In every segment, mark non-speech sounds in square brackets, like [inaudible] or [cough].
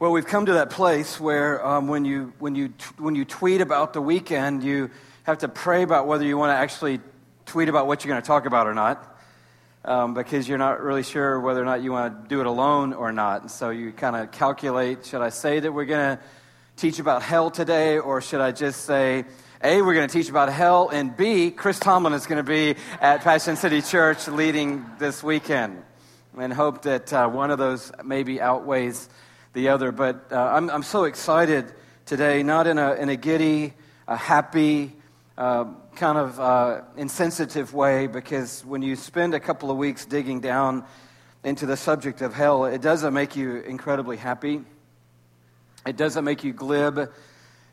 Well, we've come to that place where um, when, you, when, you, when you tweet about the weekend, you have to pray about whether you want to actually tweet about what you're going to talk about or not, um, because you're not really sure whether or not you want to do it alone or not. And so you kind of calculate should I say that we're going to teach about hell today, or should I just say, A, we're going to teach about hell, and B, Chris Tomlin is going to be at Passion City Church leading this weekend, and hope that uh, one of those maybe outweighs the other. But uh, I'm, I'm so excited today, not in a, in a giddy, a happy, uh, kind of uh, insensitive way, because when you spend a couple of weeks digging down into the subject of hell, it doesn't make you incredibly happy. It doesn't make you glib.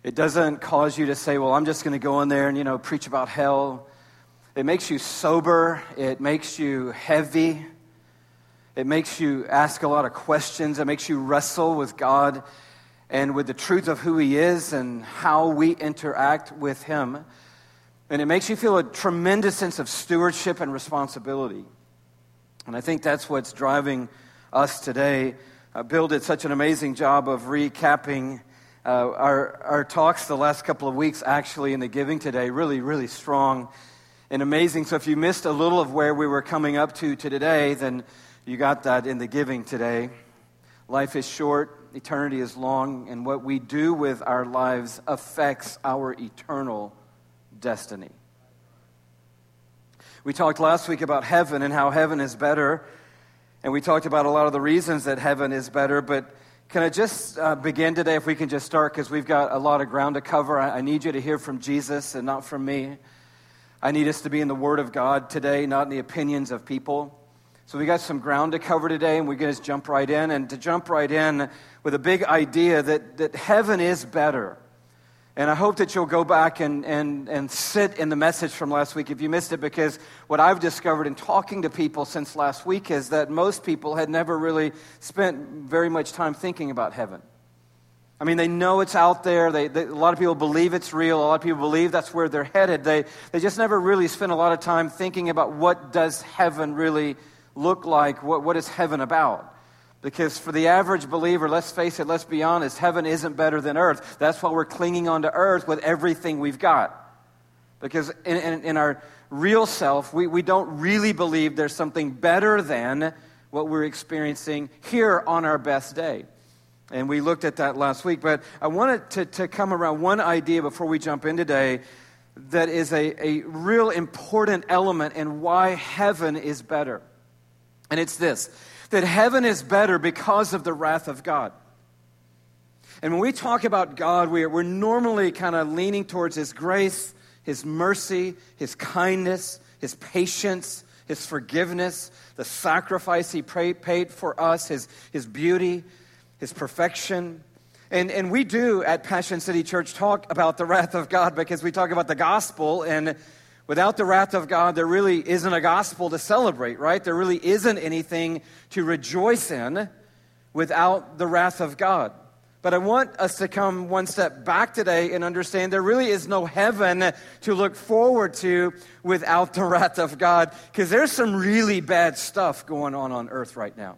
It doesn't cause you to say, well, I'm just going to go in there and, you know, preach about hell. It makes you sober. It makes you heavy. It makes you ask a lot of questions. It makes you wrestle with God and with the truth of who He is and how we interact with Him. And it makes you feel a tremendous sense of stewardship and responsibility. And I think that's what's driving us today. Uh, Bill did such an amazing job of recapping uh, our, our talks the last couple of weeks, actually, in the giving today. Really, really strong and amazing. So if you missed a little of where we were coming up to, to today, then you got that in the giving today. Life is short, eternity is long, and what we do with our lives affects our eternal destiny. We talked last week about heaven and how heaven is better, and we talked about a lot of the reasons that heaven is better, but can I just uh, begin today, if we can just start, because we've got a lot of ground to cover. I, I need you to hear from Jesus and not from me. I need us to be in the Word of God today, not in the opinions of people. So we got some ground to cover today, and we're going to jump right in. And to jump right in with a big idea that, that heaven is better. And I hope that you'll go back and, and, and sit in the message from last week if you missed it, because what I've discovered in talking to people since last week is that most people had never really spent very much time thinking about heaven. I mean, they know it's out there. They, they, a lot of people believe it's real. A lot of people believe that's where they're headed. They, they just never really spent a lot of time thinking about what does heaven really look like? What, what is heaven about? Because for the average believer, let's face it, let's be honest, heaven isn't better than earth. That's why we're clinging onto earth with everything we've got. Because in, in, in our real self, we, we don't really believe there's something better than what we're experiencing here on our best day. And we looked at that last week. But I wanted to, to come around one idea before we jump in today that is a, a real important element in why heaven is better. And it's this that heaven is better because of the wrath of God. And when we talk about God, we're, we're normally kind of leaning towards His grace, His mercy, His kindness, His patience, His forgiveness, the sacrifice He paid for us, His, His beauty, His perfection. And, and we do at Passion City Church talk about the wrath of God because we talk about the gospel and Without the wrath of God, there really isn't a gospel to celebrate, right? There really isn't anything to rejoice in without the wrath of God. But I want us to come one step back today and understand there really is no heaven to look forward to without the wrath of God, because there's some really bad stuff going on on earth right now.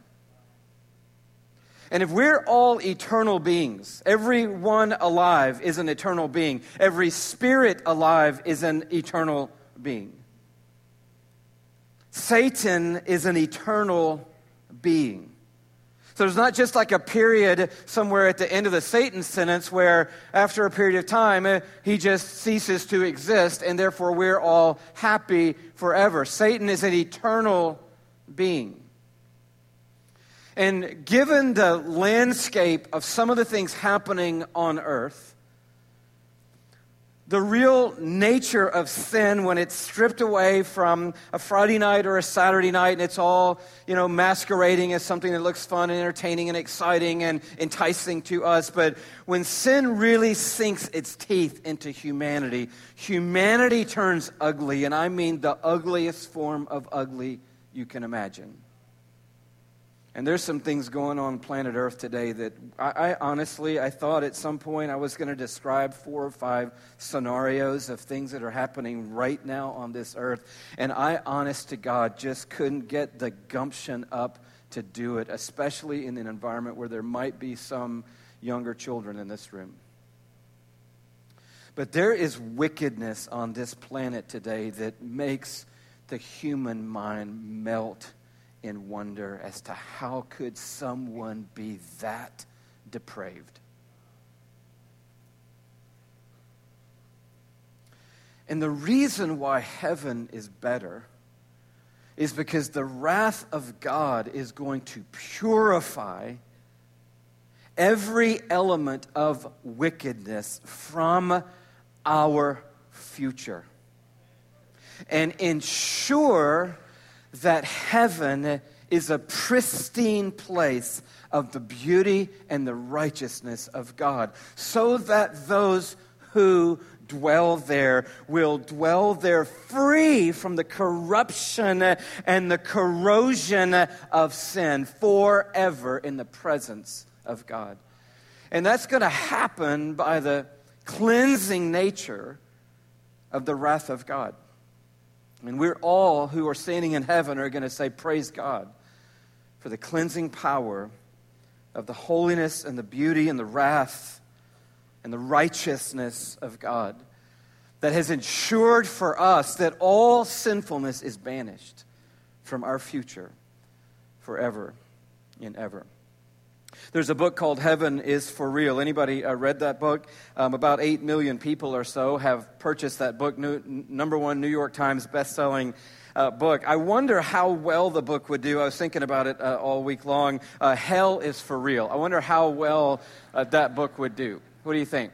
And if we're all eternal beings, everyone alive is an eternal being, every spirit alive is an eternal being. Satan is an eternal being. So there's not just like a period somewhere at the end of the Satan sentence where, after a period of time, eh, he just ceases to exist and therefore we're all happy forever. Satan is an eternal being. And given the landscape of some of the things happening on earth, the real nature of sin when it's stripped away from a Friday night or a Saturday night and it's all, you know, masquerading as something that looks fun and entertaining and exciting and enticing to us. But when sin really sinks its teeth into humanity, humanity turns ugly, and I mean the ugliest form of ugly you can imagine. And there's some things going on planet Earth today that I, I, honestly, I thought at some point I was going to describe four or five scenarios of things that are happening right now on this earth. And I, honest to God, just couldn't get the gumption up to do it, especially in an environment where there might be some younger children in this room. But there is wickedness on this planet today that makes the human mind melt in wonder as to how could someone be that depraved. And the reason why heaven is better is because the wrath of God is going to purify every element of wickedness from our future and ensure that heaven is a pristine place of the beauty and the righteousness of God, so that those who dwell there will dwell there free from the corruption and the corrosion of sin forever in the presence of God. And that's going to happen by the cleansing nature of the wrath of God. And we're all who are standing in heaven are going to say, Praise God for the cleansing power of the holiness and the beauty and the wrath and the righteousness of God that has ensured for us that all sinfulness is banished from our future forever and ever. There's a book called Heaven is for Real. Anybody uh, read that book? Um, about 8 million people or so have purchased that book, new, number one New York Times best-selling uh, book. I wonder how well the book would do. I was thinking about it uh, all week long. Uh, Hell is for Real. I wonder how well uh, that book would do. What do you think?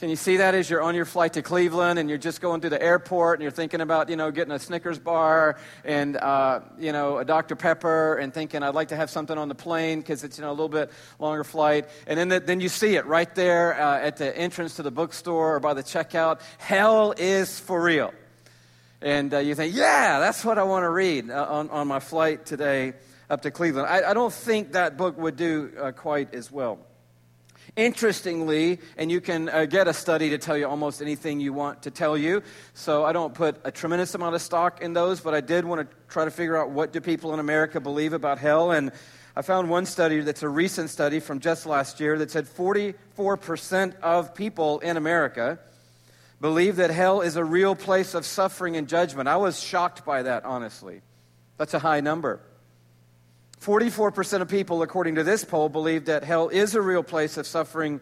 Can you see that as you're on your flight to Cleveland and you're just going through the airport and you're thinking about, you know, getting a Snickers bar and, uh, you know, a Dr. Pepper and thinking, I'd like to have something on the plane because it's, you know, a little bit longer flight. And then, the, then you see it right there uh, at the entrance to the bookstore or by the checkout. Hell is for real. And uh, you think, yeah, that's what I want to read uh, on, on my flight today up to Cleveland. I, I don't think that book would do uh, quite as well. Interestingly, and you can uh, get a study to tell you almost anything you want to tell you. So I don't put a tremendous amount of stock in those, but I did want to try to figure out what do people in America believe about hell. And I found one study that's a recent study from just last year that said 44% of people in America believe that hell is a real place of suffering and judgment. I was shocked by that, honestly. That's a high number. 44% of people, according to this poll, believe that hell is a real place of suffering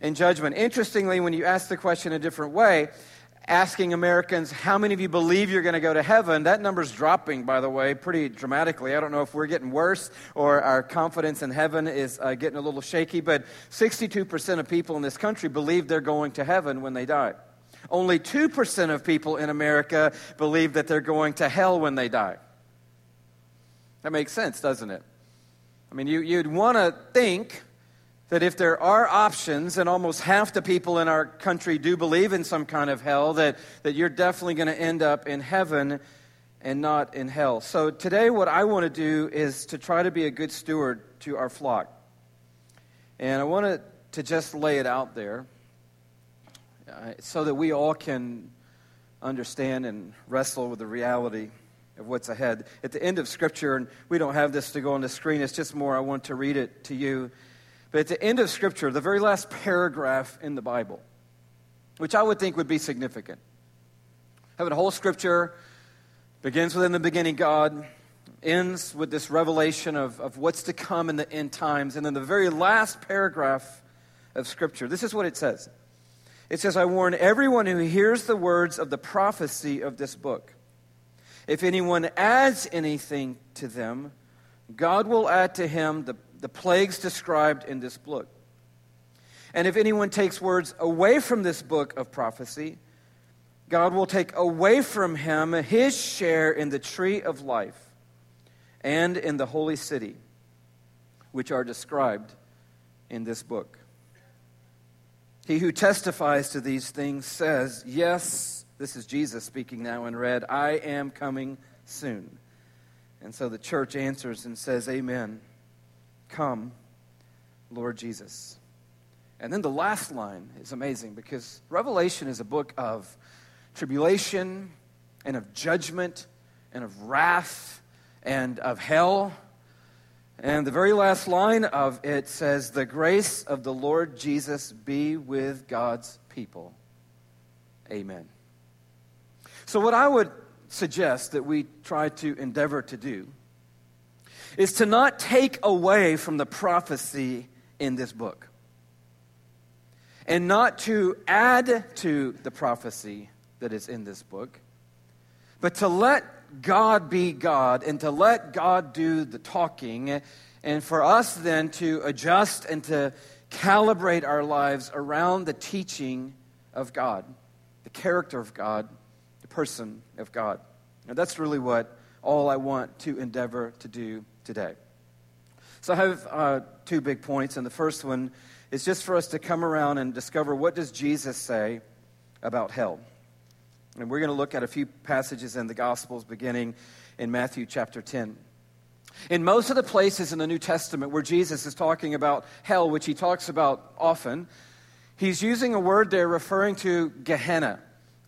and judgment. Interestingly, when you ask the question a different way, asking Americans, how many of you believe you're going to go to heaven? That number's dropping, by the way, pretty dramatically. I don't know if we're getting worse or our confidence in heaven is uh, getting a little shaky, but 62% of people in this country believe they're going to heaven when they die. Only 2% of people in America believe that they're going to hell when they die. That makes sense, doesn't it? I mean, you, you'd want to think that if there are options, and almost half the people in our country do believe in some kind of hell, that, that you're definitely going to end up in heaven and not in hell. So today, what I want to do is to try to be a good steward to our flock. And I want to just lay it out there uh, so that we all can understand and wrestle with the reality of what's ahead. At the end of Scripture, and we don't have this to go on the screen, it's just more I want to read it to you. But at the end of Scripture, the very last paragraph in the Bible, which I would think would be significant. Having a whole Scripture begins within the beginning, God, ends with this revelation of, of what's to come in the end times, and then the very last paragraph of Scripture. This is what it says. It says, I warn everyone who hears the words of the prophecy of this book. If anyone adds anything to them, God will add to him the, the plagues described in this book. And if anyone takes words away from this book of prophecy, God will take away from him his share in the tree of life and in the holy city, which are described in this book. He who testifies to these things says, Yes, this is Jesus speaking now in red. I am coming soon. And so the church answers and says, Amen. Come, Lord Jesus. And then the last line is amazing because Revelation is a book of tribulation and of judgment and of wrath and of hell. And the very last line of it says, The grace of the Lord Jesus be with God's people. Amen. So, what I would suggest that we try to endeavor to do is to not take away from the prophecy in this book and not to add to the prophecy that is in this book, but to let God be God and to let God do the talking, and for us then to adjust and to calibrate our lives around the teaching of God, the character of God, person of God. And that's really what all I want to endeavor to do today. So I have uh, two big points, and the first one is just for us to come around and discover what does Jesus say about hell. And we're going to look at a few passages in the Gospels beginning in Matthew chapter 10. In most of the places in the New Testament where Jesus is talking about hell, which he talks about often, he's using a word there referring to Gehenna.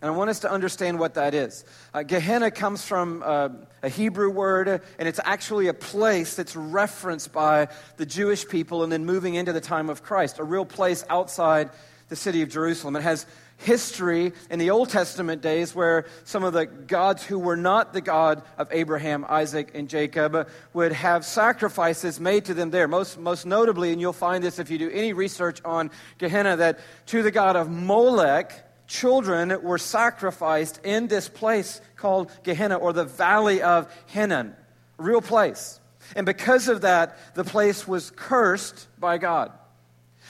And I want us to understand what that is. Uh, Gehenna comes from uh, a Hebrew word, and it's actually a place that's referenced by the Jewish people and then moving into the time of Christ, a real place outside the city of Jerusalem. It has history in the Old Testament days where some of the gods who were not the God of Abraham, Isaac, and Jacob would have sacrifices made to them there. Most, most notably, and you'll find this if you do any research on Gehenna, that to the God of Molech, children were sacrificed in this place called Gehenna or the Valley of Hinnom, real place. And because of that, the place was cursed by God.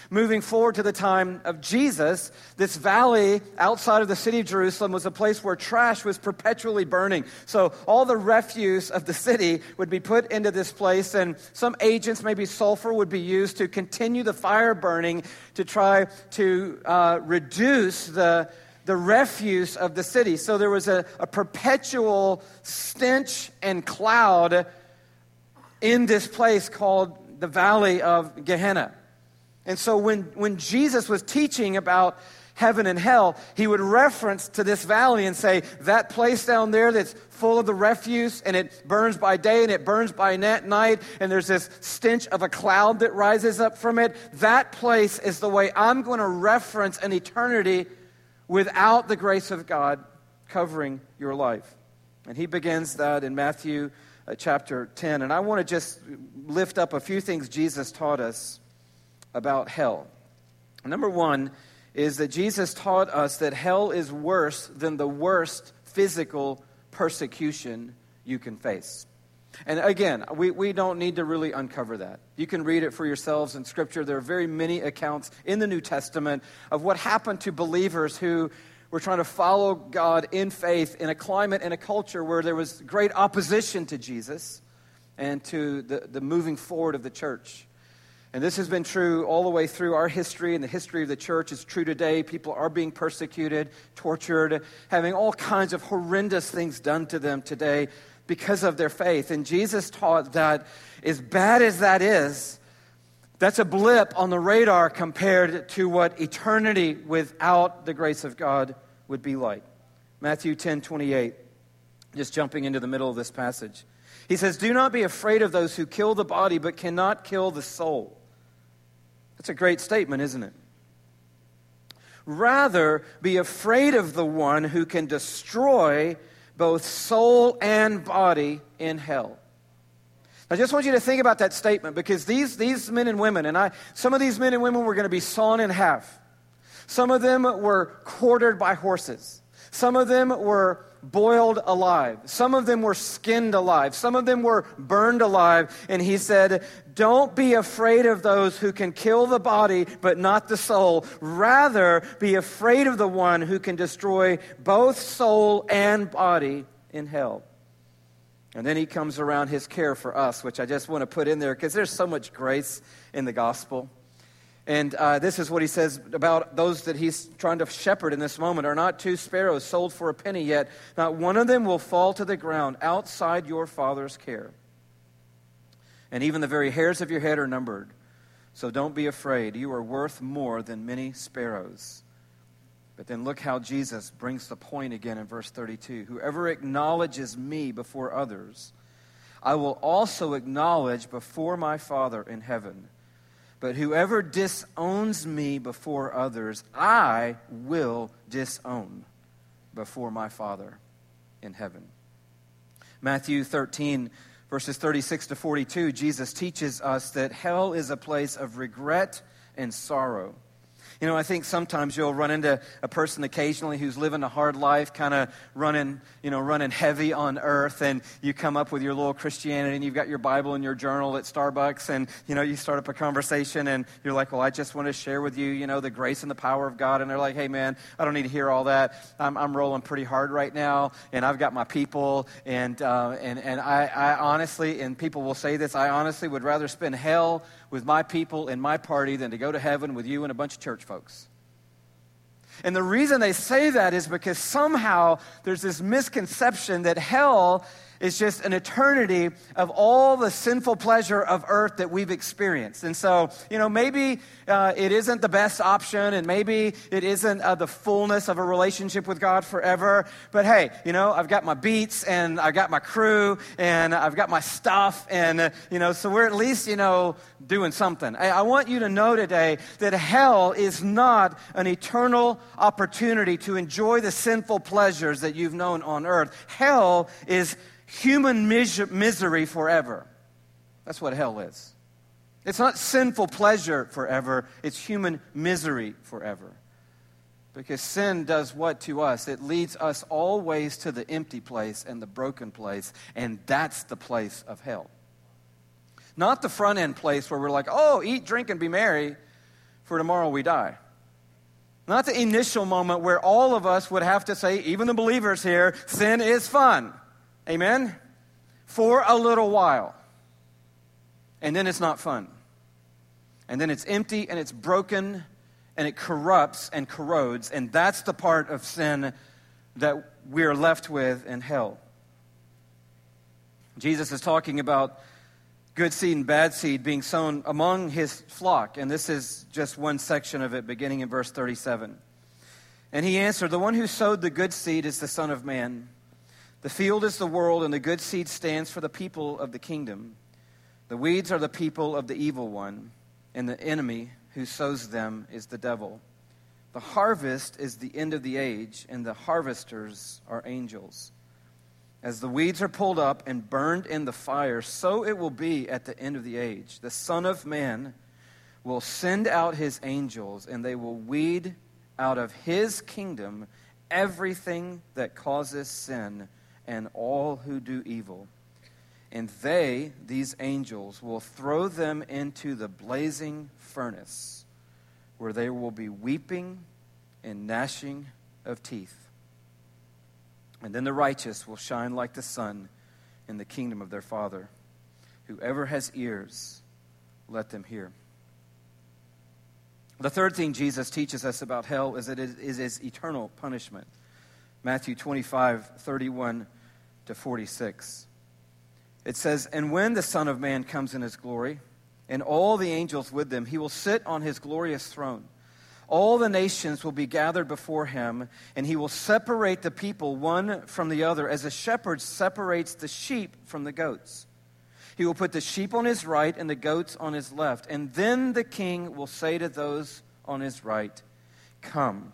Moving forward to the time of Jesus, this valley outside of the city of Jerusalem was a place where trash was perpetually burning. So all the refuse of the city would be put into this place, and some agents, maybe sulfur, would be used to continue the fire burning to try to uh, reduce the, the refuse of the city. So there was a, a perpetual stench and cloud in this place called the Valley of Gehenna. And so when, when Jesus was teaching about heaven and hell, he would reference to this valley and say, that place down there that's full of the refuse and it burns by day and it burns by night and there's this stench of a cloud that rises up from it, that place is the way I'm going to reference an eternity without the grace of God covering your life. And he begins that in Matthew uh, chapter 10. And I want to just lift up a few things Jesus taught us about hell. Number one is that Jesus taught us that hell is worse than the worst physical persecution you can face. And again, we, we don't need to really uncover that. You can read it for yourselves in Scripture. There are very many accounts in the New Testament of what happened to believers who were trying to follow God in faith in a climate and a culture where there was great opposition to Jesus and to the, the moving forward of the church. And this has been true all the way through our history and the history of the church. It's true today. People are being persecuted, tortured, having all kinds of horrendous things done to them today because of their faith. And Jesus taught that as bad as that is, that's a blip on the radar compared to what eternity without the grace of God would be like. Matthew 10 28, just jumping into the middle of this passage. He says, Do not be afraid of those who kill the body but cannot kill the soul. That's a great statement, isn't it? Rather, be afraid of the one who can destroy both soul and body in hell. I just want you to think about that statement because these, these men and women, and I, some of these men and women were going to be sawn in half. Some of them were quartered by horses. Some of them were boiled alive. Some of them were skinned alive. Some of them were burned alive. And he said, Don't be afraid of those who can kill the body, but not the soul. Rather, be afraid of the one who can destroy both soul and body in hell. And then he comes around his care for us, which I just want to put in there because there's so much grace in the gospel. And uh, this is what he says about those that he's trying to shepherd in this moment are not two sparrows sold for a penny yet. Not one of them will fall to the ground outside your father's care. And even the very hairs of your head are numbered. So don't be afraid. You are worth more than many sparrows. But then look how Jesus brings the point again in verse 32. Whoever acknowledges me before others, I will also acknowledge before my Father in heaven. But whoever disowns me before others, I will disown before my Father in heaven. Matthew 13, verses 36 to 42, Jesus teaches us that hell is a place of regret and sorrow. You know, I think sometimes you'll run into a person occasionally who's living a hard life, kind of running, you know, running heavy on earth, and you come up with your little Christianity and you've got your Bible and your journal at Starbucks, and, you know, you start up a conversation and you're like, well, I just want to share with you, you know, the grace and the power of God. And they're like, hey, man, I don't need to hear all that. I'm, I'm rolling pretty hard right now, and I've got my people, and, uh, and, and I, I honestly, and people will say this, I honestly would rather spend hell with my people and my party than to go to heaven with you and a bunch of church folks. And the reason they say that is because somehow there's this misconception that hell is just an eternity of all the sinful pleasure of earth that we've experienced. And so, you know, maybe uh, it isn't the best option, and maybe it isn't uh, the fullness of a relationship with God forever. But hey, you know, I've got my beats, and I've got my crew, and I've got my stuff, and, uh, you know, so we're at least, you know, doing something. I, I want you to know today that hell is not an eternal opportunity to enjoy the sinful pleasures that you've known on earth. Hell is human mis- misery forever. That's what hell is. It's not sinful pleasure forever, it's human misery forever. Because sin does what to us? It leads us always to the empty place and the broken place, and that's the place of hell. Not the front end place where we're like, oh, eat, drink, and be merry, for tomorrow we die. Not the initial moment where all of us would have to say, even the believers here, sin is fun. Amen? For a little while. And then it's not fun. And then it's empty and it's broken and it corrupts and corrodes. And that's the part of sin that we're left with in hell. Jesus is talking about good seed and bad seed being sown among his flock. And this is just one section of it, beginning in verse 37. And he answered, The one who sowed the good seed is the Son of Man. The field is the world, and the good seed stands for the people of the kingdom. The weeds are the people of the evil one, and the enemy who sows them is the devil. The harvest is the end of the age, and the harvesters are angels. As the weeds are pulled up and burned in the fire, so it will be at the end of the age. The Son of Man will send out his angels, and they will weed out of his kingdom everything that causes sin and all who do evil. And they, these angels, will throw them into the blazing furnace, where they will be weeping and gnashing of teeth. And then the righteous will shine like the sun in the kingdom of their Father. Whoever has ears, let them hear. The third thing Jesus teaches us about hell is that it is its eternal punishment. Matthew 25, 31 to 46. It says, And when the Son of Man comes in his glory, and all the angels with him, he will sit on his glorious throne. All the nations will be gathered before him, and he will separate the people one from the other, as a shepherd separates the sheep from the goats. He will put the sheep on his right and the goats on his left. And then the king will say to those on his right, Come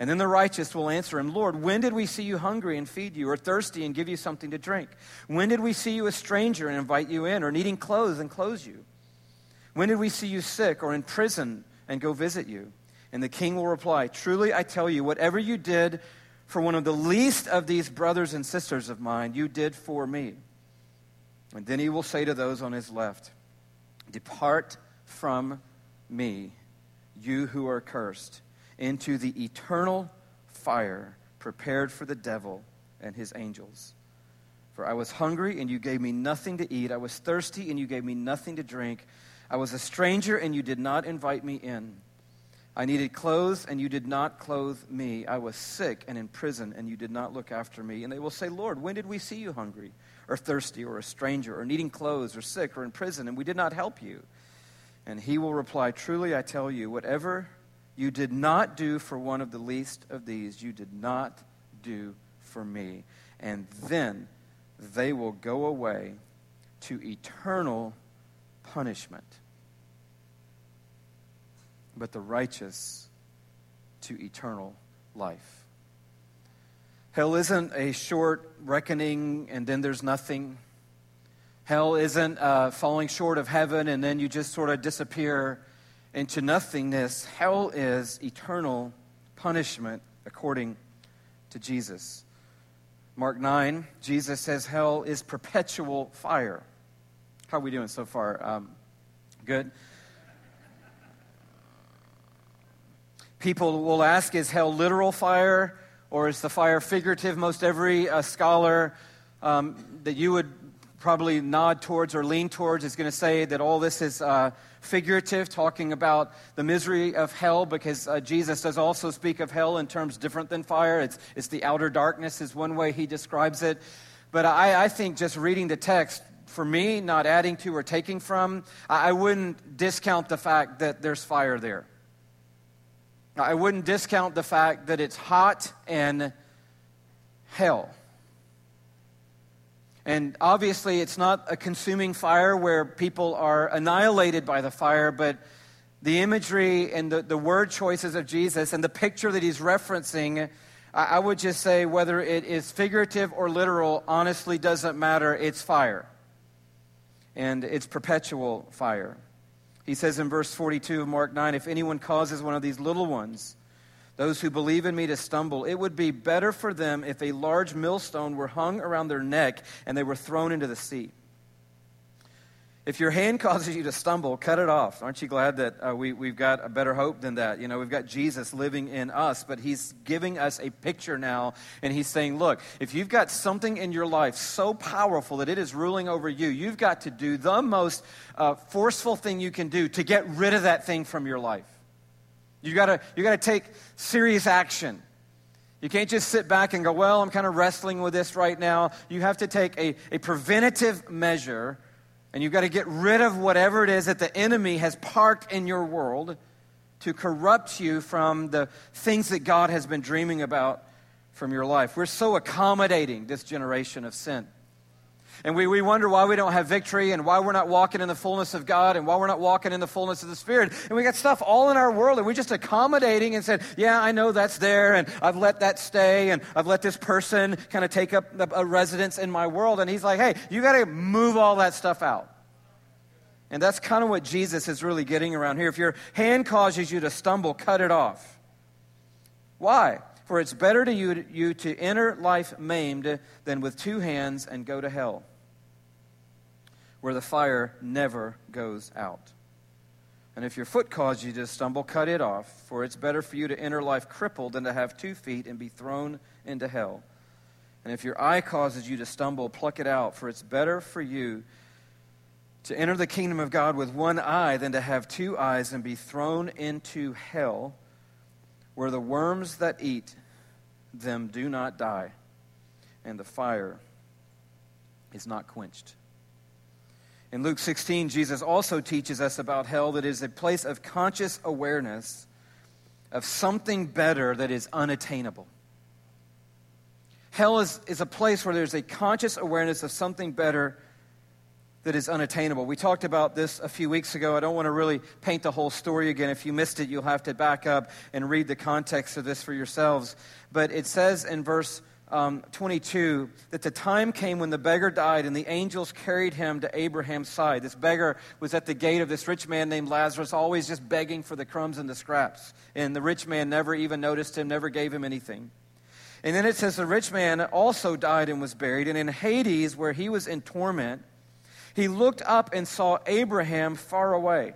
And then the righteous will answer him, Lord, when did we see you hungry and feed you, or thirsty and give you something to drink? When did we see you a stranger and invite you in, or needing clothes and clothe you? When did we see you sick or in prison and go visit you? And the king will reply, Truly I tell you, whatever you did for one of the least of these brothers and sisters of mine, you did for me. And then he will say to those on his left, Depart from me, you who are cursed into the eternal fire prepared for the devil and his angels. For I was hungry, and you gave me nothing to eat. I was thirsty, and you gave me nothing to drink. I was a stranger, and you did not invite me in. I needed clothes, and you did not clothe me. I was sick and in prison, and you did not look after me. And they will say, Lord, when did we see you hungry, or thirsty, or a stranger, or needing clothes, or sick, or in prison, and we did not help you? And he will reply, Truly I tell you, whatever you did not do for one of the least of these, you did not do for me. And then they will go away to eternal punishment but the righteous to eternal life. Hell isn't a short reckoning and then there's nothing. Hell isn't uh, falling short of heaven and then you just sort of disappear into nothingness. Hell is eternal punishment according to Jesus. Mark 9, Jesus says hell is perpetual fire. How are we doing so far? Um, good. People will ask, is hell literal fire or is the fire figurative? Most every uh, scholar um, that you would probably nod towards or lean towards is going to say that all this is uh, figurative, talking about the misery of hell, because uh, Jesus does also speak of hell in terms different than fire. It's, it's the outer darkness, is one way he describes it. But I, I think just reading the text, for me, not adding to or taking from, I, I wouldn't discount the fact that there's fire there. I wouldn't discount the fact that it's hot and hell. And obviously, it's not a consuming fire where people are annihilated by the fire, but the imagery and the, the word choices of Jesus and the picture that he's referencing, I, I would just say whether it is figurative or literal, honestly doesn't matter. It's fire. And it's perpetual fire. He says in verse 42 of Mark 9 If anyone causes one of these little ones, those who believe in me, to stumble, it would be better for them if a large millstone were hung around their neck and they were thrown into the sea. If your hand [laughs] causes you to stumble, cut it off. Aren't you glad that uh, we, we've got a better hope than that? You know, we've got Jesus living in us, but he's giving us a picture now, and he's saying, look, if you've got something in your life so powerful that it is ruling over you, you've got to do the most uh, forceful thing you can do to get rid of that thing from your life. You've got to, you got to take serious action. You can't just sit back and go, well, I'm kind of wrestling with this right now. You have to take a, a preventative measure and you've got to get rid of whatever it is that the enemy has parked in your world to corrupt you from the things that God has been dreaming about from your life. We're so accommodating this generation of sin. And we, we wonder why we don't have victory and why we're not walking in the fullness of God and why we're not walking in the fullness of the Spirit. And we got stuff all in our world and we're just accommodating and said, yeah, I know that's there and I've let that stay and I've let this person kind of take up a residence in my world. And he's like, hey, you got to move all that stuff out. And that's kind of what Jesus is really getting around here. If your hand causes you to stumble, cut it off. Why? For it's better to you, you to enter life maimed than with two hands and go to hell where the fire never goes out. And if your foot causes you to stumble, cut it off, for it's better for you to enter life crippled than to have two feet and be thrown into hell. And if your eye causes you to stumble, pluck it out, for it's better for you to enter the kingdom of God with one eye than to have two eyes and be thrown into hell, where the worms that eat them do not die, and the fire is not quenched. In Luke 16, Jesus also teaches us about hell that is a place of conscious awareness of something better that is unattainable. Hell is, is a place where there's a conscious awareness of something better that is unattainable. We talked about this a few weeks ago. I don't want to really paint the whole story again. If you missed it, you'll have to back up and read the context of this for yourselves. But it says in verse um, 22 that the time came when the beggar died and the angels carried him to Abraham's side. This beggar was at the gate of this rich man named Lazarus, always just begging for the crumbs and the scraps. And the rich man never even noticed him, never gave him anything. And then it says the rich man also died and was buried. And in Hades, where he was in torment, he looked up and saw Abraham far away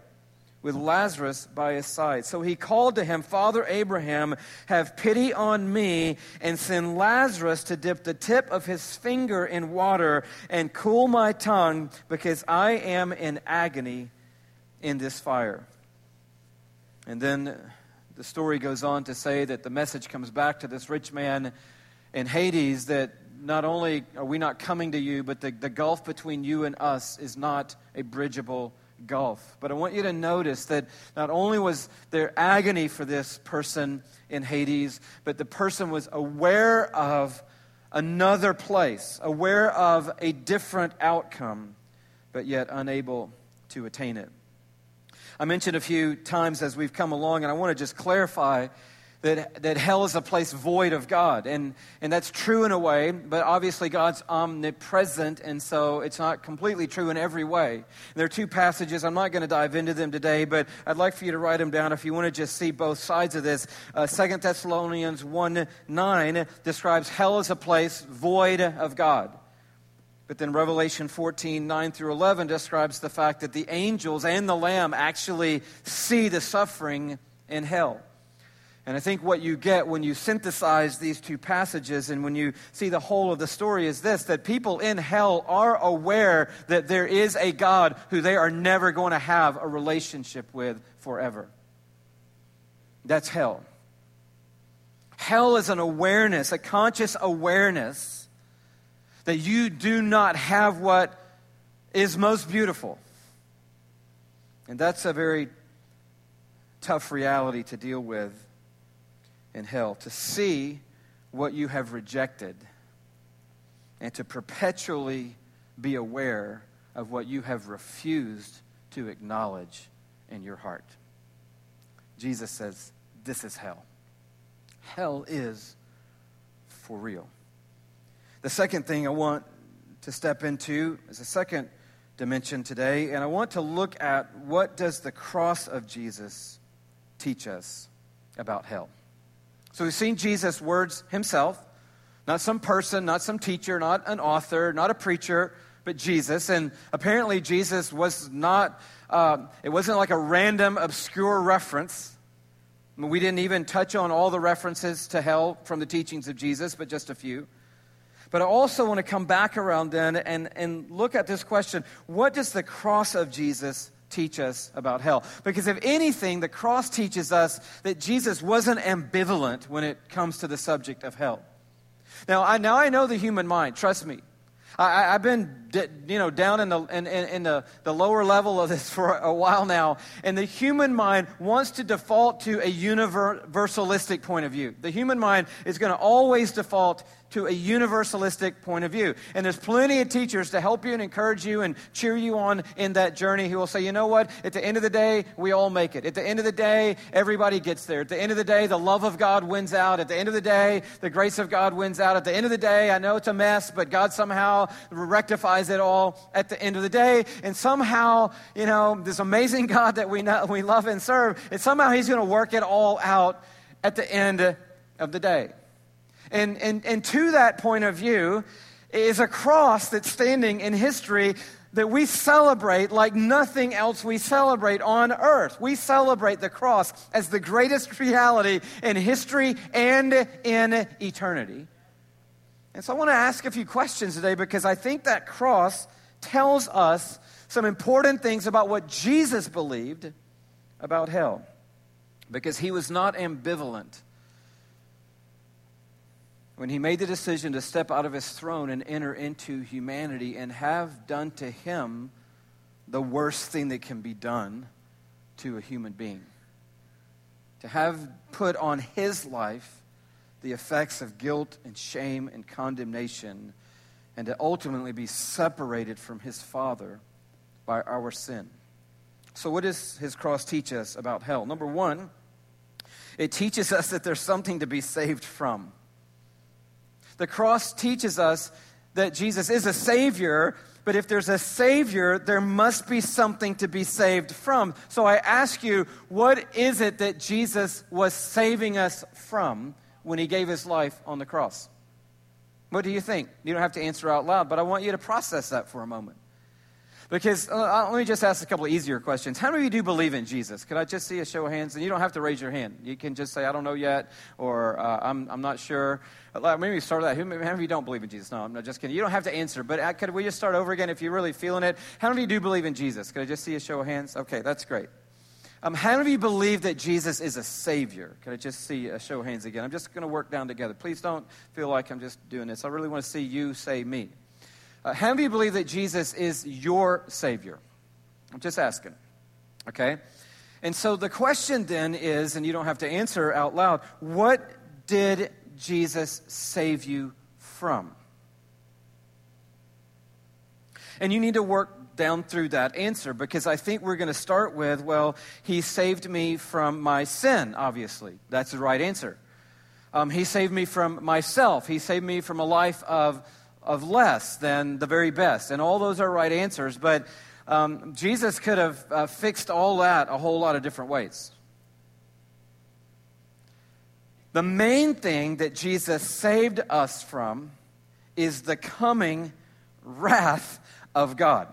with Lazarus by his side. So he called to him, Father Abraham, have pity on me and send Lazarus to dip the tip of his finger in water and cool my tongue because I am in agony in this fire. And then the story goes on to say that the message comes back to this rich man in Hades that not only are we not coming to you, but the, the gulf between you and us is not a bridgeable gulf. But I want you to notice that not only was there agony for this person in Hades, but the person was aware of another place, aware of a different outcome, but yet unable to attain it. I mentioned a few times as we've come along, and I want to just clarify that, that hell is a place void of God. And, and that's true in a way, but obviously God's omnipresent, and so it's not completely true in every way. And there are two passages. I'm not going to dive into them today, but I'd like for you to write them down if you want to just see both sides of this. Uh, 2 Thessalonians 1 9 describes hell as a place void of God. But then Revelation 14, 9 through 11 describes the fact that the angels and the Lamb actually see the suffering in hell. And I think what you get when you synthesize these two passages and when you see the whole of the story is this that people in hell are aware that there is a God who they are never going to have a relationship with forever. That's hell. Hell is an awareness, a conscious awareness that you do not have what is most beautiful. And that's a very tough reality to deal with in hell, to see what you have rejected, and to perpetually be aware of what you have refused to acknowledge in your heart. Jesus says, This is hell. Hell is for real. The second thing I want to step into is a second dimension today, and I want to look at what does the cross of Jesus teach us about hell. So we've seen Jesus' words himself, not some person, not some teacher, not an author, not a preacher, but Jesus. And apparently, Jesus was not, uh, it wasn't like a random, obscure reference. I mean, we didn't even touch on all the references to hell from the teachings of Jesus, but just a few. But I also want to come back around then and, and look at this question what does the cross of Jesus teach us about hell. Because if anything, the cross teaches us that Jesus wasn't ambivalent when it comes to the subject of hell. Now, I, now I know the human mind, trust me. I, have been, you know, down in the in, in, the, the lower level of this [laughs] for a while now, and the human mind wants to default to a universalistic point of view. The human mind is going to always default to a universalistic point of view. And there's plenty of teachers to help you and encourage you and cheer you on in that journey who will say, you know what? At the end of the day, we all make it. At the end of the day, everybody gets there. At the end of the day, the love of God wins out. At the end of the day, the grace of God wins out. At the end of the day, I know it's a mess, but God somehow rectifies it all at the end of the day. And somehow, you know, this amazing [laughs] God that we, know, we love and serve, and somehow He's going to work it all out at the end of the day. And, and, and to that point of view is a cross that's standing in history that we celebrate like nothing else we celebrate on earth. We celebrate the cross as the greatest reality in history and in eternity. And so I want to ask a few questions today because I think that cross tells us some important things about what Jesus believed about hell. Because he was not ambivalent when he made the decision to step out of his throne and enter into humanity and have done to him the worst thing that can be done to a human being. To have put on his life the effects of guilt and shame and condemnation, and to ultimately be separated from his Father by our sin. So, what does his cross teach us about hell? Number one, it teaches us that there's something to be saved from. The cross teaches us that Jesus is a Savior, but if there's a Savior, there must be something to be saved from. So I ask you, what is it that Jesus was saving us from when He gave His life on the cross? What do you think? You don't have to answer out loud, but I want you to process that for a moment. Because uh, uh, let me just ask a couple easier questions. How many of you do believe in Jesus? Could I just see a show of hands? And you don't have to raise your hand. You can just say, I don't know yet, or uh, I'm, I'm not sure. Uh, maybe start with that. Who, how many of you don't believe in Jesus? No, I'm not just kidding. You don't have to answer, but uh, could we just start over again if you're really feeling it? How many of you do believe in Jesus? Could I just see a show of hands? Okay, that's great. Um, how many of you believe that Jesus is a Savior? Can I just see a show of hands again? I'm just going to work down together. Please don't feel like I'm just doing this. I really want to see you say me. Uh, how many of you believe that Jesus is your Savior? I'm just asking. Okay? And so the question then is, and you don't have to answer out loud, what did Jesus save you from? And you need to work down through that answer because I think we're going to start with, well, he saved me from my sin, obviously. That's the right answer. Um, he saved me from myself. He saved me from a life of, of less than the very best. And all those are right answers, but um, Jesus could have uh, fixed all that a whole lot of different ways. The main thing that Jesus saved us from is the coming wrath of God.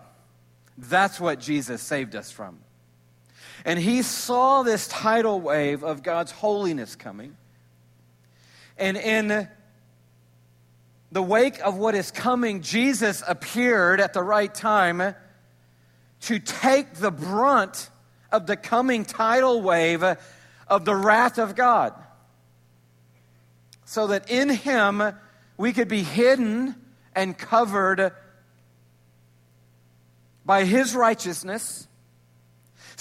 That's what Jesus saved us from. And he saw this tidal wave of God's holiness coming. And in the wake of what is coming, Jesus appeared at the right time to take the brunt of the coming tidal wave of the wrath of God. So that in him we could be hidden and covered by his righteousness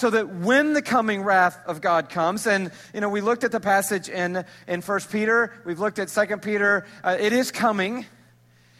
so that when the coming wrath of God comes, and you know, we looked at the passage in, in 1 Peter, we've looked at 2 Peter, uh, it is coming.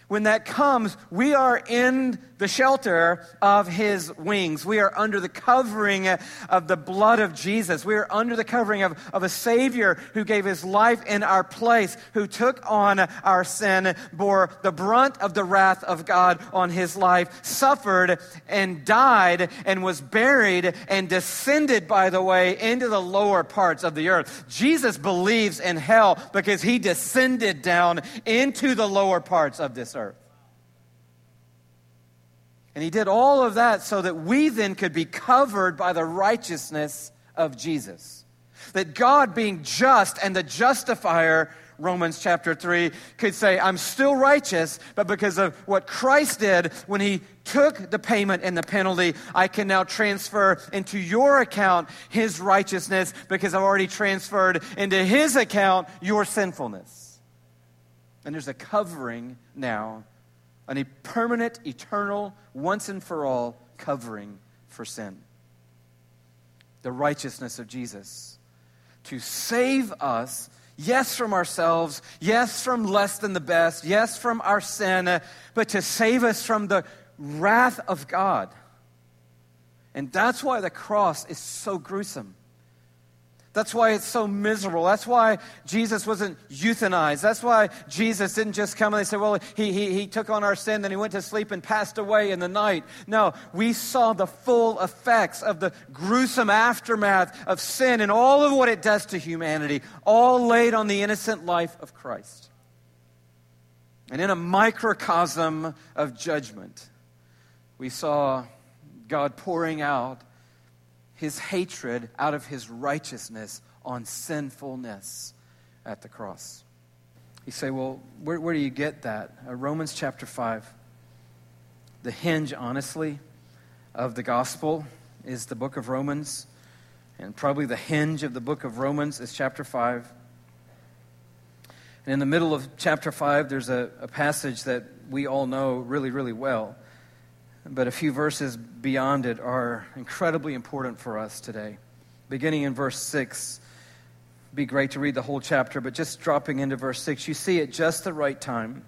When that comes, we are in the shelter of his wings. We are under the covering of the blood of Jesus. We are under the covering of, of a Savior who gave his life in our place, who took on our sin, bore the brunt of the wrath of God on his life, suffered and died and was buried and descended, by the way, into the lower parts of the earth. Jesus believes in hell because he descended down into the lower parts of this earth. And he did all of that so that we then could be covered by the righteousness of Jesus. That God, being just and the justifier, Romans chapter 3, could say, I'm still righteous, but because of what Christ did when he took the payment and the penalty, I can now transfer into your account his righteousness because I've already transferred into his account your sinfulness. And there's a covering now a permanent, eternal, once and for all covering for sin. The righteousness of Jesus to save us, yes, from ourselves, yes, from less than the best, yes, from our sin, but to save us from the wrath of God. And that's why the cross is so gruesome. That's why it's so miserable. That's why Jesus wasn't euthanized. That's why Jesus didn't just come and they said, well, he, he, he took on our sin, then he went to sleep and passed away in the night. No, we saw the full effects of the gruesome aftermath of sin and all of what it does to humanity, all laid on the innocent life of Christ. And in a microcosm of judgment, we saw God pouring out his hatred out of his righteousness on sinfulness at the cross. You say, well, where, where do you get that? Uh, Romans chapter 5. The hinge, honestly, of the gospel is the book of Romans. And probably the hinge of the book of Romans is chapter 5. And in the middle of chapter 5, there's a, a passage that we all know really, really well but a few verses beyond it are incredibly important for us today. Beginning in verse 6, be great to read the whole chapter, but just dropping into verse 6, you see at just the right time,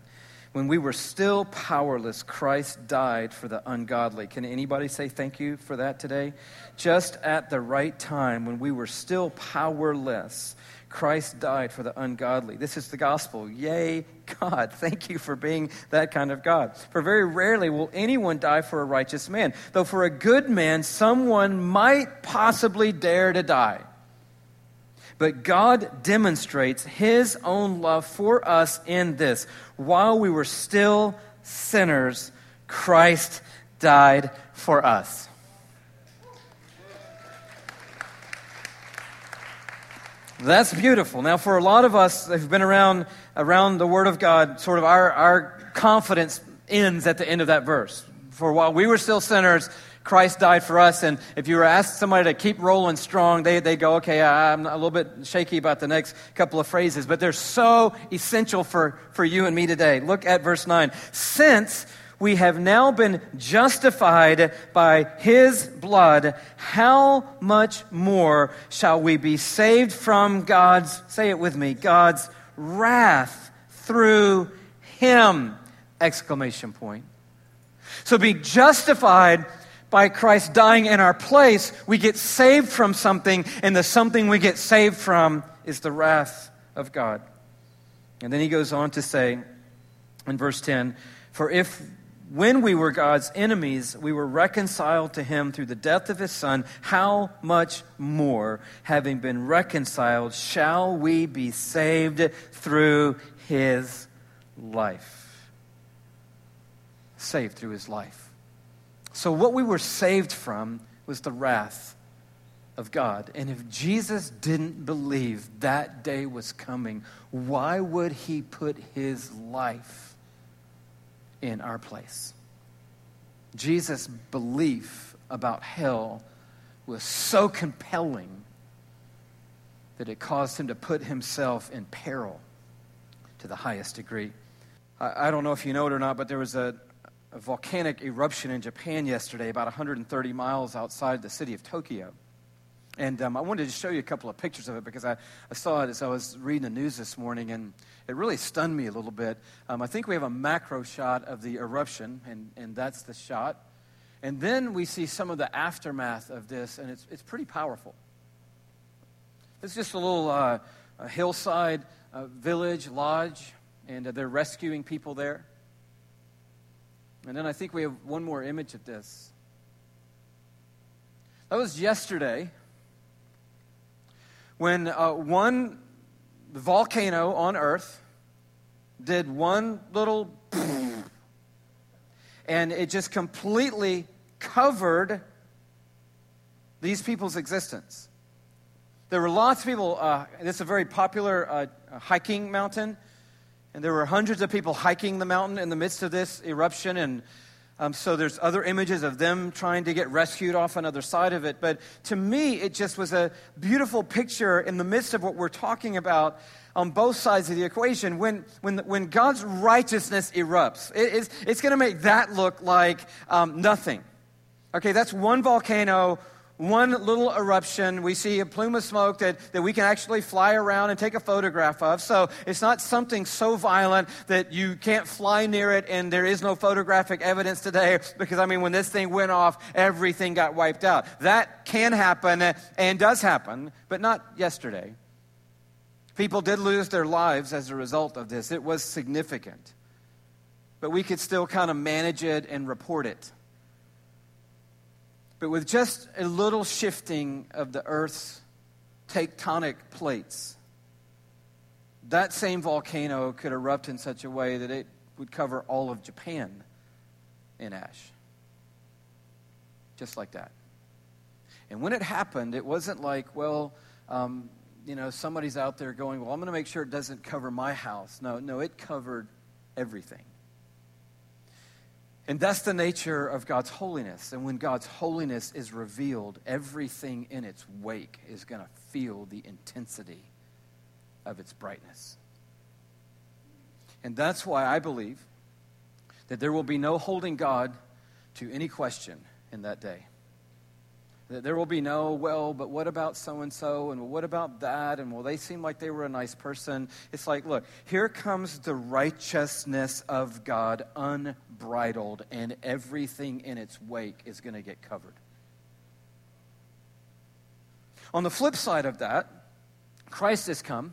when we were still powerless, Christ died for the ungodly. Can anybody say thank you for that today? Just at the right time, when we were still powerless, Christ died for the ungodly. This is the gospel. Yay, God. [laughs] Thank you for being that kind of God. For very rarely will anyone die for a righteous man, though for a good man, someone might possibly dare to die. But God demonstrates his own love for us in this. While we were still sinners, Christ died for us. That's beautiful. Now, for a lot of us who've been around, around the Word of God, sort of our, our confidence ends at the end of that verse. For while we were still sinners, Christ died for us. And if you were asked somebody to keep rolling strong, they, they go, okay, I'm a little bit shaky about the next couple of phrases, but they're so essential for, for you and me today. Look at verse 9. Since we have now been justified by his blood, how much more shall we be saved from God's, say it with me, God's wrath through him? Exclamation point. So being justified by Christ dying in our place, we get saved from something, and the something we get saved from is the wrath of God. And then he goes on to say in verse 10 For if when we were God's enemies, we were reconciled to him through the death of his Son. How much more, having been reconciled, shall we be saved through his life? Saved through his life. So, what we were saved from was the wrath of God. And if Jesus didn't believe that day was coming, why would he put his life? In our place. Jesus' belief about hell was so compelling that it caused him to put himself in peril to the highest degree. I, I don't know if you know it or not, but there was a, a volcanic eruption in Japan yesterday, about 130 miles outside the city of Tokyo. And um, I wanted to show you a couple of pictures of it because I, I saw it as I was reading the news this morning, and it really stunned me a little bit. Um, I think we have a macro shot of the eruption, and, and that's the shot. And then we see some of the aftermath of this, and it's, it's pretty powerful. It's just a little uh, a hillside village, lodge, and uh, they're rescuing people there. And then I think we have one more image of this. That was yesterday when uh, one volcano on Earth did one little and it just completely covered these people's existence. There were lots of people, uh, this is a very popular uh, hiking mountain, and there were hundreds of people hiking the mountain in the midst of this eruption, and um, so there's other images of them trying to get rescued off another side of it. But to me, it just was a beautiful picture in the midst of what we're talking about on both sides of the equation. When, when, when God's righteousness erupts, it, it's, it's going to make that look like um, nothing. Okay, that's one volcano one little eruption, we see a plume of smoke that, that we can actually fly around and take a photograph of. So it's not something so violent that you can't fly near it and there is no photographic evidence today because, I mean, when this thing went off, everything got wiped out. That can happen and does happen, but not yesterday. People did lose their lives as a result of this. It was significant. But we could still kind of manage it and report it. But with just a little shifting of the Earth's tectonic plates, that same volcano could erupt in such a way that it would cover all of Japan in ash. Just like that. And when it happened, it wasn't like, well, um, you know, somebody's out there going, well, I'm going to make sure it doesn't cover my house. No, no, it covered everything. And that's the nature of God's holiness. And when God's holiness is revealed, everything in its wake is going to feel the intensity of its brightness. And that's why I believe that there will be no holding God to any question in that day. There will be no, well, but what about so and so? And what about that? And well, they seem like they were a nice person. It's like, look, here comes the righteousness of God unbridled, and everything in its wake is going to get covered. On the flip side of that, Christ has come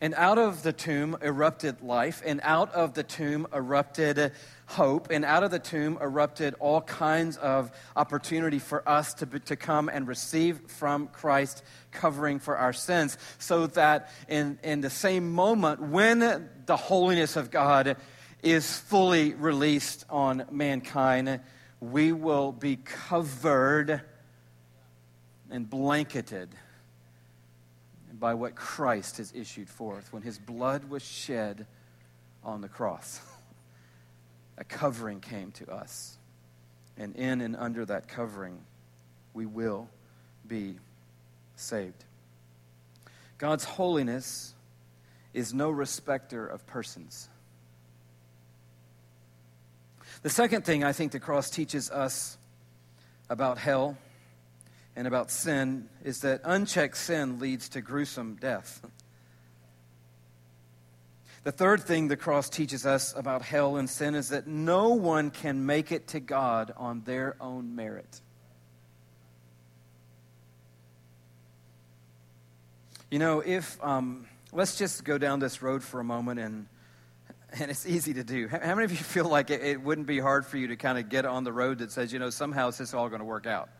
and out of the tomb erupted life, and out of the tomb erupted hope, and out of the tomb erupted all kinds of opportunity for us to, to come and receive from Christ covering for our sins, so that in, in the same moment when the holiness of God is fully released on mankind, we will be covered and blanketed by what Christ has issued forth when his blood was shed on the cross. [laughs] A covering came to us. And in and under that covering, we will be saved. God's holiness is no respecter of persons. The second thing I think the cross teaches us about hell and about sin is that unchecked sin leads to gruesome death. [laughs] The third thing the cross teaches us about hell and sin is that no one can make it to God on their own merit. You know, if, um, let's just go down this road for a moment and and it's easy to do. How many of you feel like it, it wouldn't be hard for you to kind of get on the road that says, you know, somehow this is all going to work out?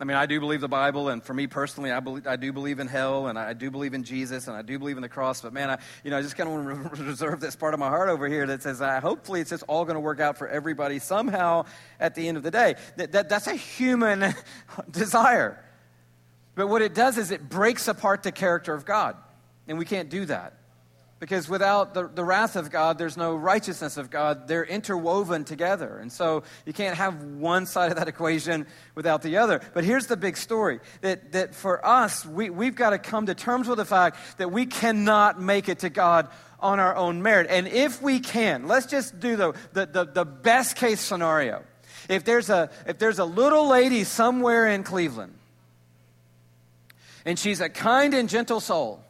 I mean, I do believe the Bible, and for me personally, I, believe, I do believe in hell, and I do believe in Jesus, and I do believe in the cross. But man, I, you know, I just kind of want to [laughs] reserve this part of my heart over here that says, uh, hopefully, it's just all going to work out for everybody somehow at the end of the day. That, that, that's a human [laughs] desire. But what it does is it breaks apart the character of God, and we can't do that. Because without the, the wrath of God, there's no righteousness of God. They're interwoven together. And so you can't have one side of that equation without the other. But here's the big story that, that for us, we, we've got to come to terms with the fact that we cannot make it to God on our own merit. And if we can, let's just do the, the, the, the best case scenario. If there's, a, if there's a little lady somewhere in Cleveland, and she's a kind and gentle soul,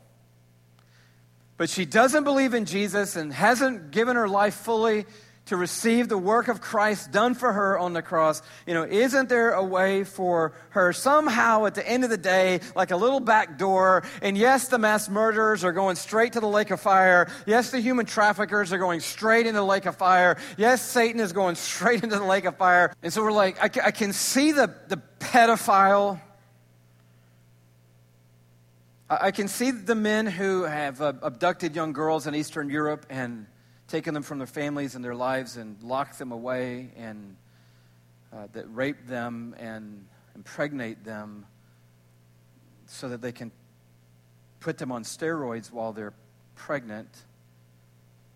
but she doesn't believe in Jesus and hasn't given her life fully to receive the work of Christ done for her on the cross, you know, isn't there a way for her somehow at the end of the day, like a little back door? And yes, the mass murderers are going straight to the lake of fire. Yes, the human traffickers are going straight into the lake of fire. Yes, Satan is going [laughs] straight into the lake of fire. And so we're like, I, I can see the, the pedophile I can see the men who have uh, abducted young girls in Eastern Europe and taken them from their families and their lives and locked them away and uh, that rape them and impregnate them so that they can put them on steroids while they're pregnant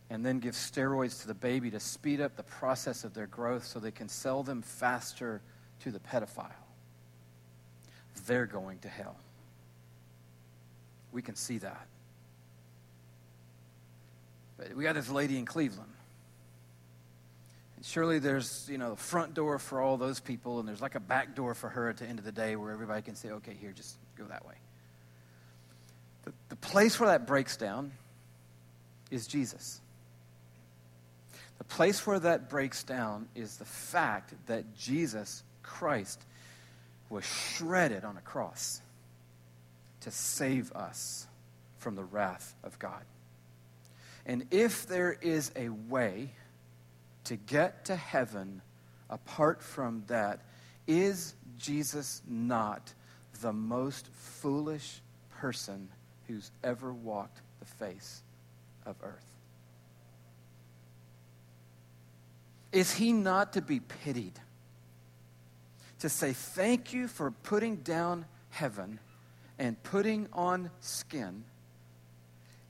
and then give steroids to the baby to speed up the process of their growth so they can sell them faster to the pedophile. They're going to hell. We can see that. But we got this lady in Cleveland. And surely there's, you know, a front door for all those people, and there's like a back door for her at the end of the day where everybody can say, okay, here, just go that way. The, the place where that breaks down is Jesus. The place where that breaks down is the fact that Jesus Christ was shredded on a cross to save us from the wrath of God. And if there is a way to get to heaven apart from that, is Jesus not the most foolish person who's ever walked the face of earth? Is he not to be pitied? To say, Thank you for putting down heaven and putting on skin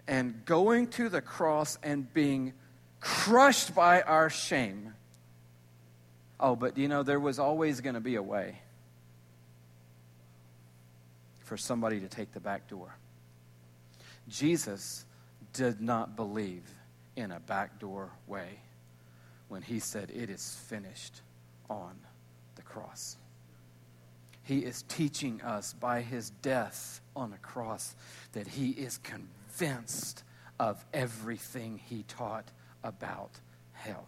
and going to the cross and being crushed by our shame. Oh, but you know, there was always going to be a way for somebody to take the back door. Jesus did not believe in a backdoor way when he said, It is finished on the cross. He is teaching us by his death on the cross that he is convinced of everything he taught about hell.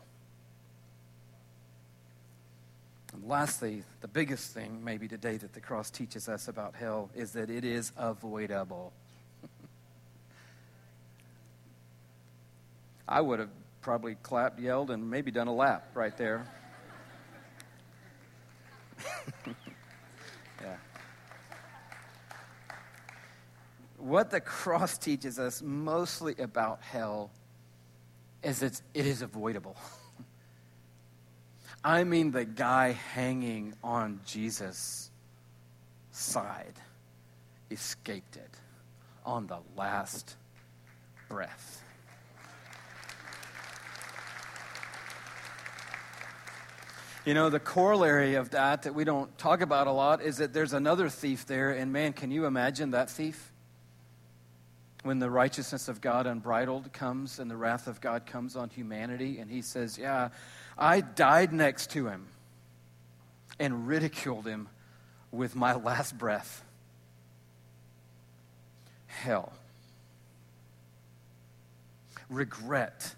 And lastly, the biggest thing maybe today that the cross teaches us about hell is that it is avoidable. [laughs] I would have probably clapped, yelled, and maybe done a lap right there. [laughs] what the cross [laughs] teaches us mostly about hell is it's, it is avoidable. [laughs] I mean, the guy hanging on Jesus' side escaped it on the last breath. You know, the corollary of that that we don't talk about a lot is that there's another thief there, and man, can you imagine that thief? When the righteousness of God unbridled comes and the wrath of God comes on humanity, and he says, Yeah, I died next to him and ridiculed him with my [laughs] last breath. Hell. Regret,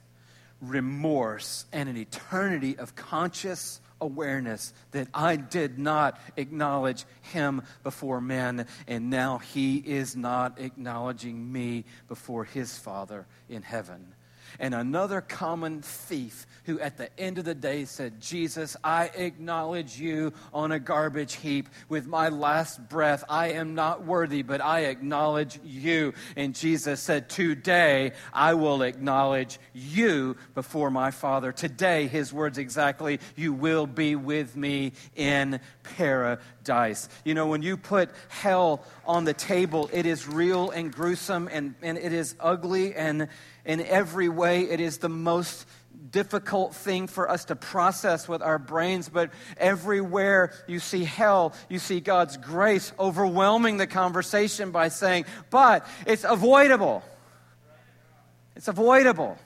remorse, and an eternity of conscious awareness that I did not acknowledge him before men, and now he is not acknowledging me before his Father in heaven and another common thief who at the end of the day said, Jesus, I acknowledge you on a garbage heap with my last breath. I am not worthy, but I acknowledge you. And Jesus said, Today I will acknowledge you before my Father. Today, his words exactly, you will be with me in paradise. You know, when you put hell on the table, it is real and gruesome and, and it is ugly and in every way. It is the most difficult thing for us to process with our brains, but everywhere you see hell, you see God's grace overwhelming the conversation by saying, but it's avoidable. It's avoidable.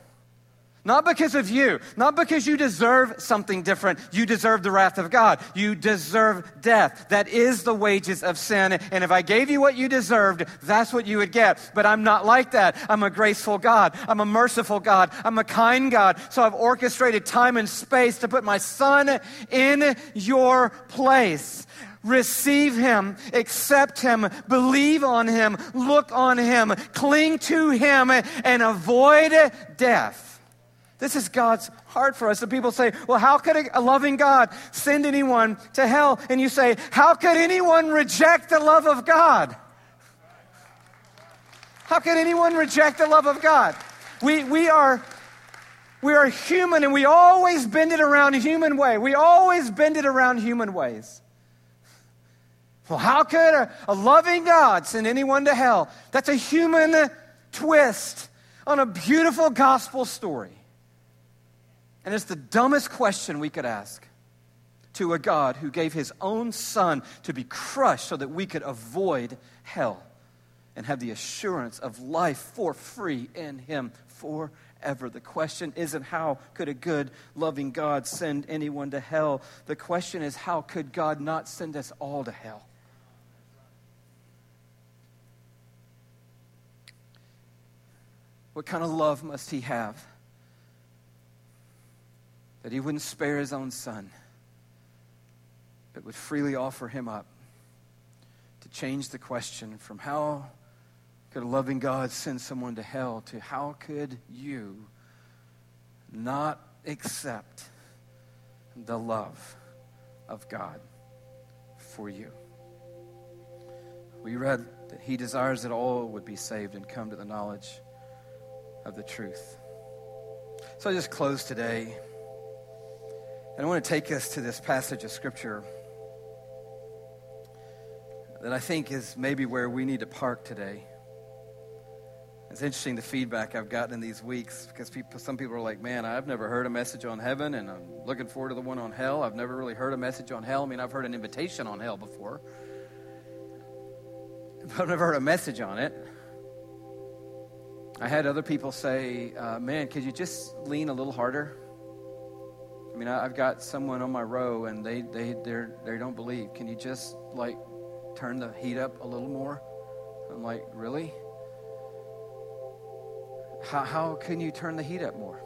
Not because of you, not because you deserve something different. You deserve the wrath of God. You deserve death. That is the wages of sin. And if I gave you what you deserved, that's what you would get. But I'm not like that. I'm a graceful God. I'm a merciful God. I'm a kind God. So I've orchestrated time and space to put my son in your place receive him, accept him, believe on him, look on him, cling to him, and avoid death. This is God's heart for us. And people say, well, how could a loving God send anyone to hell? And you say, how could anyone reject the love of God? How could anyone reject the love of God? We, we, are, we are human and we always bend it around human way. We always bend it around human ways. Well, how could a, a loving God send anyone to hell? That's a human twist on a beautiful gospel story. And it's the dumbest question we could ask to a God who gave his own son to be crushed so that we could avoid hell and have the assurance of life for free in him forever. The question isn't how could a good, loving God send anyone to hell? The question is how could God not send us all to hell? What kind of love must he have? That he wouldn't spare his own son, but would freely offer him up to change the question from how could a loving God send someone to hell to how could you not accept the love of God for you? We read that he desires that all would be saved and come to the knowledge of the truth. So I just close today. And I want to take us to this passage of Scripture that I think is maybe where we need to park today. It's interesting the feedback I've gotten in these weeks because people, some people are like, man, I've never heard a message on heaven and I'm looking forward to the one on hell. I've never really heard a message on hell. I mean, I've heard an invitation on hell before, but I've never heard a message on it. I had other people say, uh, man, could you just lean a little harder? I mean, I've got someone on my row and they, they, they don't believe. Can you just, like, turn the heat up a little more? I'm like, really? How, how can you turn the heat up more?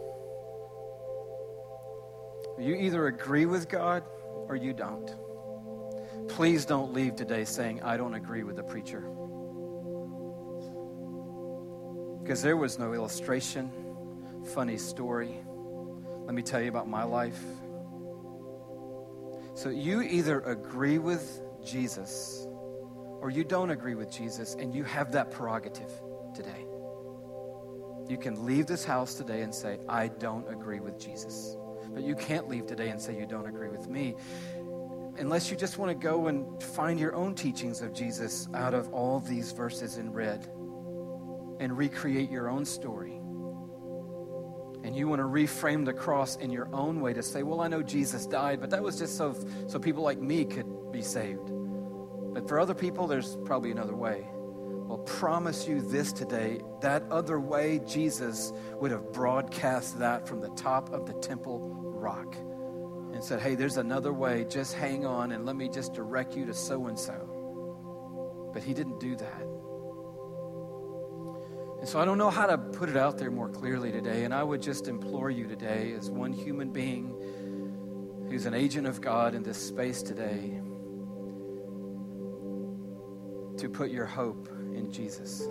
You either agree with God or you don't. Please don't leave today saying, I don't agree with the preacher. Because there was no illustration, funny story let me tell you about my life. So you either agree with Jesus or you don't agree with Jesus, and you have that prerogative today. You can leave this house today and say, I don't agree with Jesus. But you can't leave today and say, You don't agree with me. Unless you just want to go and find your own teachings of Jesus out of all these verses in red and recreate your own story and you want to reframe the cross in your own way to say, well, I know Jesus died, but that was just so, so people like me could be saved. But for other people, there's probably another way. Well, promise you this today that other way, Jesus would have broadcast that from the top of the temple rock and said, Hey, there's another way. Just hang on and let me just direct you to so and so. But he didn't do that. And so I don't know how to put it out there more clearly today. And I would just implore you today, as one human being who's an agent of God in this space today, to put your hope in Jesus.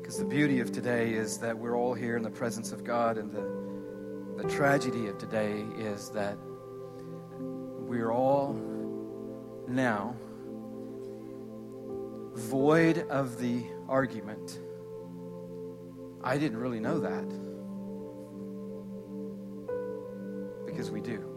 Because the beauty of today is that we're all here in the presence of God, and the, the tragedy of today is that we're all now void of the argument. I didn't really know that. Because we do.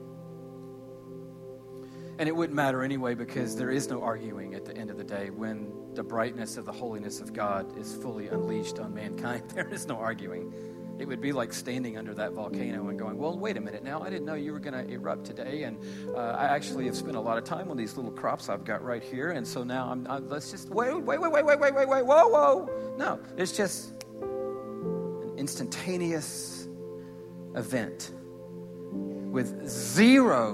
And it wouldn't matter anyway because there is no arguing at the end of the day when the brightness of the holiness of God is fully unleashed on mankind. [laughs] There is no arguing. It would be like standing under that volcano and going, Well, wait a minute now. I didn't know you were going to erupt today. And uh, I actually have spent a lot of time on these little crops I've got right here. And so now I'm, I'm, let's just wait, wait, wait, wait, wait, wait, wait, wait, whoa, whoa. No, it's just an instantaneous event with zero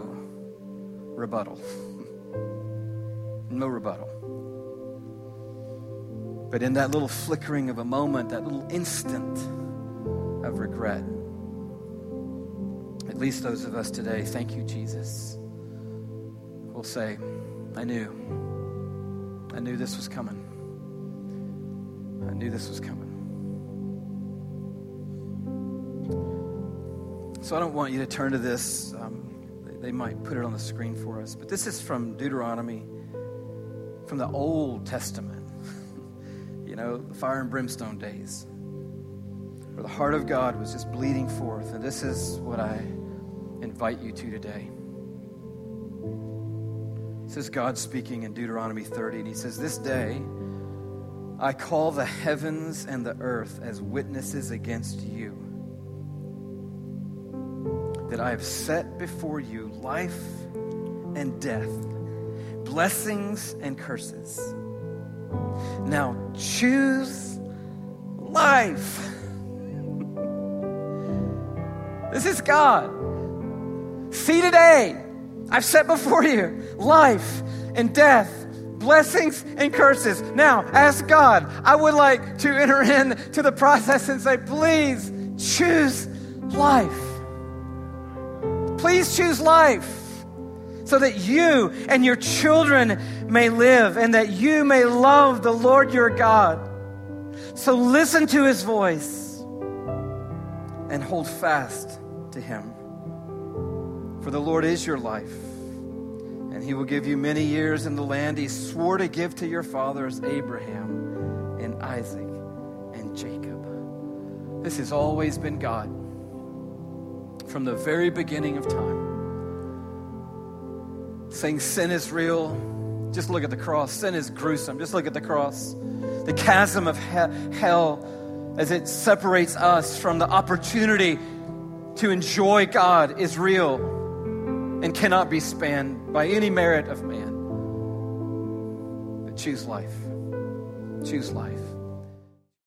rebuttal. [laughs] no rebuttal. But in that little flickering of a moment, that little instant, of regret. At least those of us today, thank you, Jesus, will say, I knew. I knew this was coming. I knew this was coming. So I don't want you to turn to this. Um, they might put it on the screen for us. But this is from Deuteronomy, from the Old Testament. [laughs] you know, the fire and brimstone days where the heart of God was just bleeding forth. And this is what I invite you to today. This is God speaking in Deuteronomy 30, and He says, This day I call the heavens and the earth as witnesses against you, that I have set before you life and death, blessings and curses. Now choose life this is God. See today, I've set before you life and death, blessings and curses. Now, ask God. I would like to enter into the process and say, please choose life. Please choose life so that you and your children may live and that you may love the Lord your God. So listen to his voice and hold fast to him. For the Lord is your life, and he will give you many years in the land he swore to give to your fathers, Abraham and Isaac and Jacob. This has always been God from the very beginning of time. Saying sin is real. Just look at the cross. Sin is gruesome. Just look at the cross. The chasm of hell as it separates us from the opportunity to enjoy God is real and cannot be spanned by any merit of man. But choose life. Choose life.